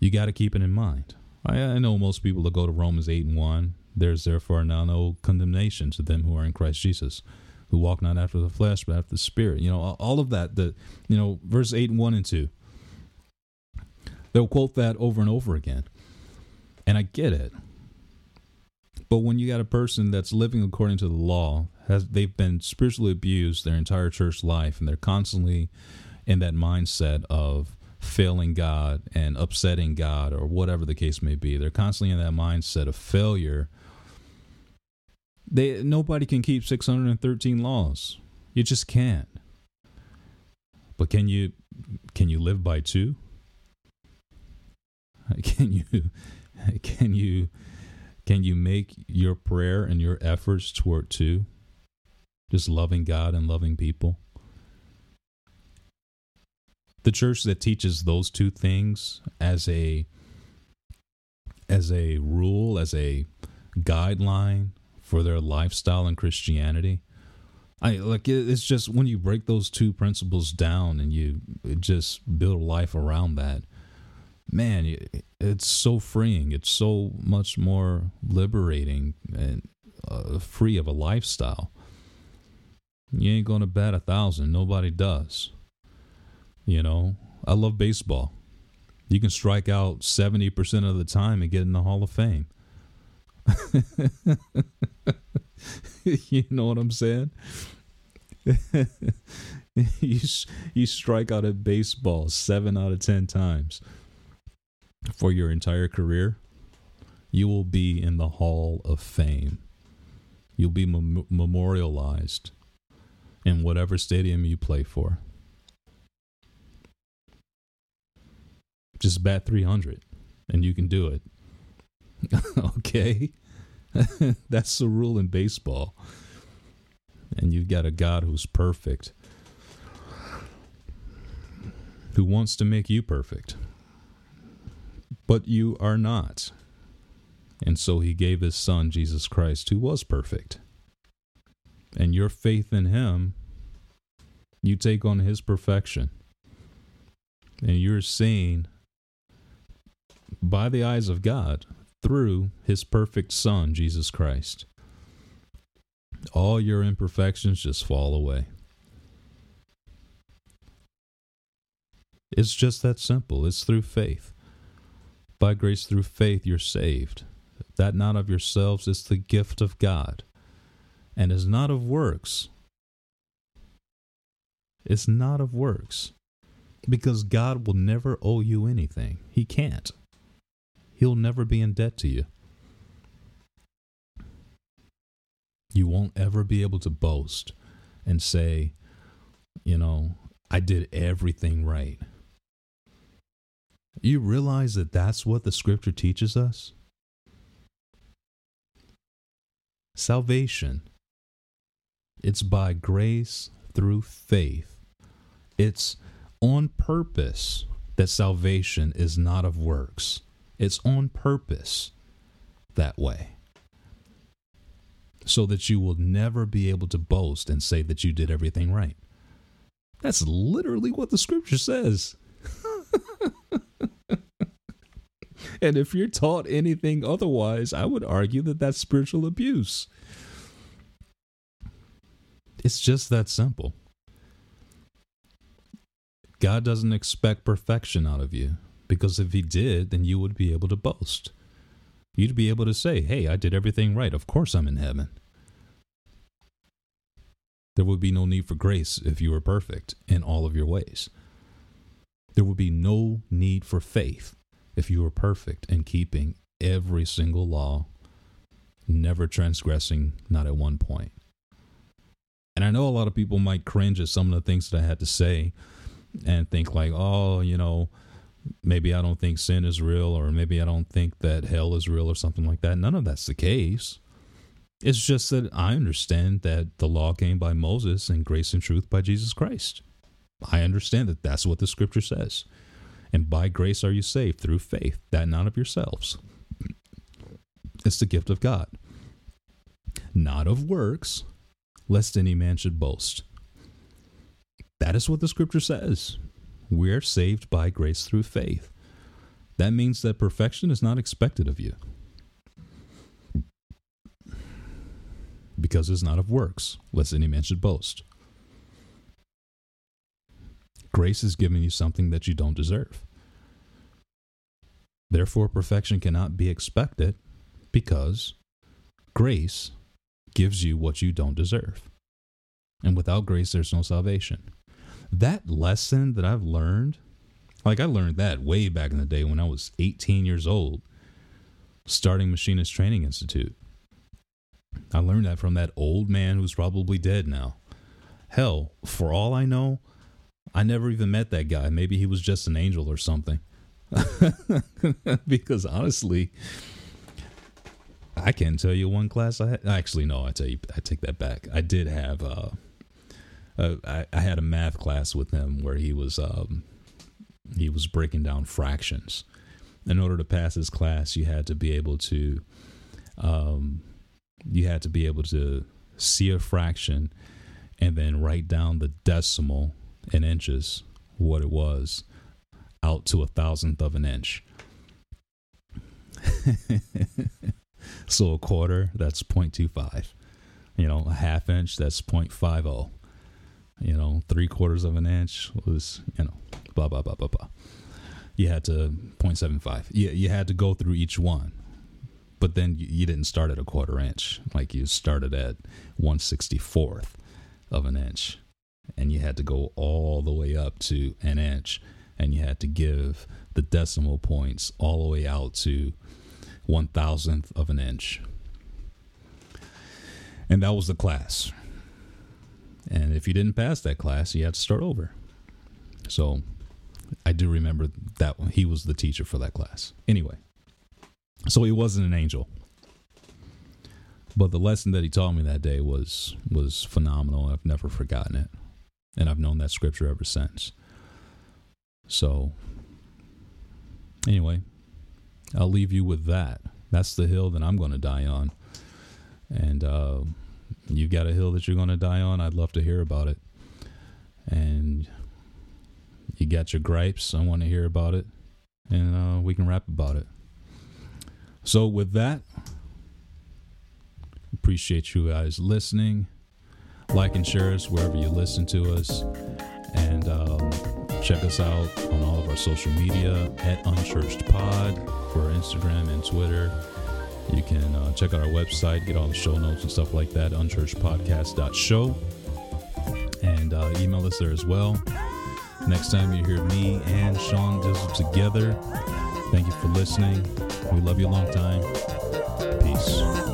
You got to keep it in mind. I, I know most people that go to Romans 8 and 1. There's therefore now no condemnation to them who are in Christ Jesus, who walk not after the flesh, but after the Spirit. You know, all of that, the, you know, verse 8 and 1 and 2 They'll quote that over and over again. And I get it. But when you got a person that's living according to the law, has they've been spiritually abused their entire church life and they're constantly in that mindset of failing God and upsetting God or whatever the case may be. They're constantly in that mindset of failure. They nobody can keep 613 laws. You just can't. But can you can you live by two? Can you can you can you make your prayer and your efforts toward two? Just loving God and loving people. The church that teaches those two things as a as a rule, as a guideline for their lifestyle and Christianity. I like it's just when you break those two principles down and you just build a life around that man, it's so freeing. It's so much more liberating and uh, free of a lifestyle. You ain't going to bat a thousand. Nobody does. You know, I love baseball. You can strike out 70% of the time and get in the Hall of Fame. you know what I'm saying? you, you strike out at baseball seven out of 10 times for your entire career, you will be in the Hall of Fame. You'll be mem- memorialized in whatever stadium you play for. Just bat 300 and you can do it. okay? That's the rule in baseball. And you've got a God who's perfect, who wants to make you perfect but you are not. And so he gave his son, Jesus Christ, who was perfect. And your faith in him, you take on his perfection. And you're seen by the eyes of God through his perfect son, Jesus Christ. All your imperfections just fall away. It's just that simple. It's through faith. By grace through faith you're saved. That not of yourselves is the gift of God, and is not of works. It's not of works. Because God will never owe you anything. He can't. He'll never be in debt to you. You won't ever be able to boast and say, you know, I did everything right. You realize that that's what the scripture teaches us? Salvation. It's by grace through faith. It's on purpose that salvation is not of works. It's on purpose that way. So that you will never be able to boast and say that you did everything right. That's literally what the scripture says. and if you're taught anything otherwise, I would argue that that's spiritual abuse. It's just that simple. God doesn't expect perfection out of you because if He did, then you would be able to boast. You'd be able to say, Hey, I did everything right. Of course I'm in heaven. There would be no need for grace if you were perfect in all of your ways. There would be no need for faith if you were perfect in keeping every single law, never transgressing, not at one point. And I know a lot of people might cringe at some of the things that I had to say and think, like, oh, you know, maybe I don't think sin is real, or maybe I don't think that hell is real, or something like that. None of that's the case. It's just that I understand that the law came by Moses and grace and truth by Jesus Christ. I understand that that's what the scripture says. And by grace are you saved through faith, that not of yourselves. It's the gift of God, not of works, lest any man should boast. That is what the scripture says. We are saved by grace through faith. That means that perfection is not expected of you. Because it's not of works, lest any man should boast. Grace is giving you something that you don't deserve. Therefore, perfection cannot be expected because grace gives you what you don't deserve. And without grace, there's no salvation. That lesson that I've learned, like I learned that way back in the day when I was 18 years old, starting Machinist Training Institute. I learned that from that old man who's probably dead now. Hell, for all I know, I never even met that guy. Maybe he was just an angel or something. because honestly, I can't tell you one class I had. Actually, no, I tell you, I take that back. I did have, uh, uh, I, I, had a math class with him where he was, um, he was breaking down fractions. In order to pass his class, you had to be able to, um, you had to be able to see a fraction and then write down the decimal in inches, what it was, out to a thousandth of an inch. so a quarter, that's 0.25. You know, a half inch, that's 0.50. You know, three quarters of an inch was, you know, blah, blah, blah, blah, blah. You had to 0.75. You, you had to go through each one. But then you, you didn't start at a quarter inch. Like you started at 164th of an inch and you had to go all the way up to an inch and you had to give the decimal points all the way out to one thousandth of an inch. And that was the class. And if you didn't pass that class, you had to start over. So I do remember that one. he was the teacher for that class. Anyway, so he wasn't an angel. But the lesson that he taught me that day was was phenomenal. I've never forgotten it. And I've known that scripture ever since. So, anyway, I'll leave you with that. That's the hill that I'm going to die on. And uh, you've got a hill that you're going to die on. I'd love to hear about it. And you got your gripes. I want to hear about it. And uh, we can rap about it. So, with that, appreciate you guys listening like and share us wherever you listen to us. And um, check us out on all of our social media at Unchurched Pod for Instagram and Twitter. You can uh, check out our website, get all the show notes and stuff like that, unchurchedpodcast.show. And uh, email us there as well. Next time you hear me and Sean just together, thank you for listening. We love you a long time. Peace.